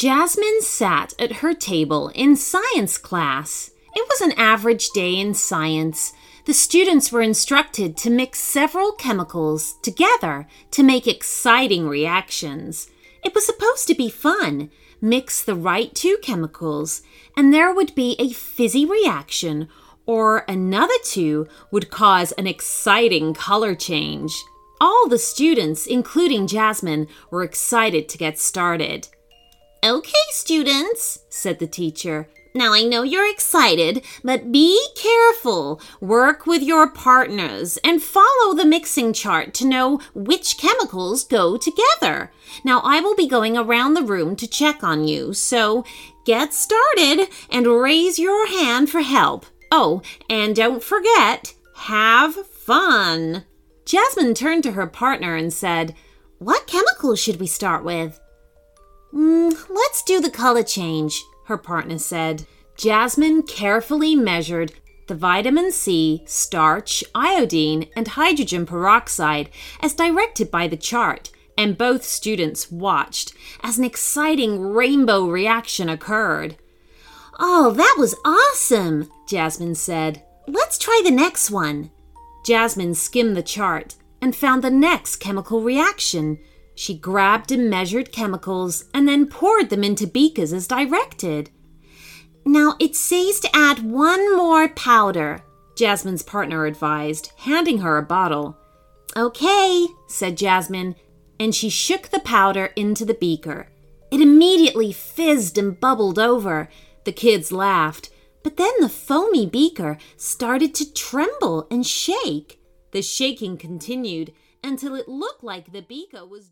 Jasmine sat at her table in science class. It was an average day in science. The students were instructed to mix several chemicals together to make exciting reactions. It was supposed to be fun. Mix the right two chemicals, and there would be a fizzy reaction, or another two would cause an exciting color change. All the students, including Jasmine, were excited to get started. Okay, students, said the teacher. Now I know you're excited, but be careful. Work with your partners and follow the mixing chart to know which chemicals go together. Now I will be going around the room to check on you, so get started and raise your hand for help. Oh, and don't forget, have fun. Jasmine turned to her partner and said, What chemicals should we start with? Mm, let's do the color change, her partner said. Jasmine carefully measured the vitamin C, starch, iodine, and hydrogen peroxide as directed by the chart, and both students watched as an exciting rainbow reaction occurred. Oh, that was awesome, Jasmine said. Let's try the next one. Jasmine skimmed the chart and found the next chemical reaction. She grabbed and measured chemicals and then poured them into beakers as directed. Now it says to add one more powder, Jasmine's partner advised, handing her a bottle. Okay, said Jasmine, and she shook the powder into the beaker. It immediately fizzed and bubbled over. The kids laughed, but then the foamy beaker started to tremble and shake. The shaking continued until it looked like the beaker was.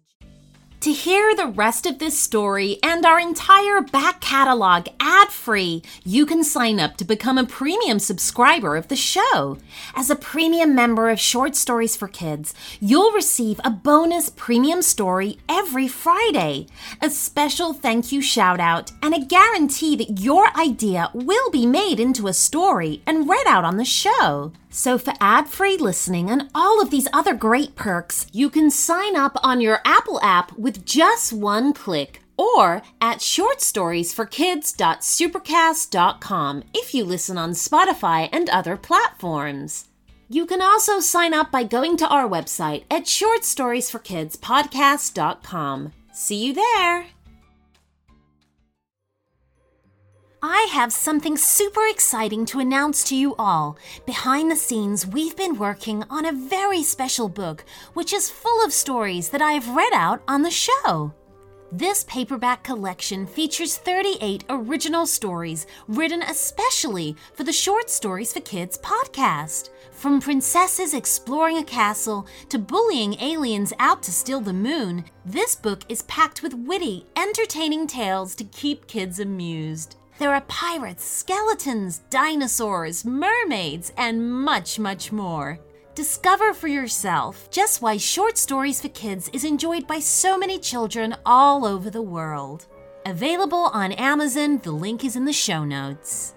To hear the rest of this story and our entire back catalog ad free, you can sign up to become a premium subscriber of the show. As a premium member of Short Stories for Kids, you'll receive a bonus premium story every Friday, a special thank you shout out, and a guarantee that your idea will be made into a story and read out on the show. So, for ad free listening and all of these other great perks, you can sign up on your Apple app with just one click or at shortstoriesforkids.supercast.com if you listen on Spotify and other platforms. You can also sign up by going to our website at shortstoriesforkidspodcast.com. See you there! I have something super exciting to announce to you all. Behind the scenes, we've been working on a very special book, which is full of stories that I have read out on the show. This paperback collection features 38 original stories written especially for the Short Stories for Kids podcast. From princesses exploring a castle to bullying aliens out to steal the moon, this book is packed with witty, entertaining tales to keep kids amused. There are pirates, skeletons, dinosaurs, mermaids, and much, much more. Discover for yourself just why Short Stories for Kids is enjoyed by so many children all over the world. Available on Amazon, the link is in the show notes.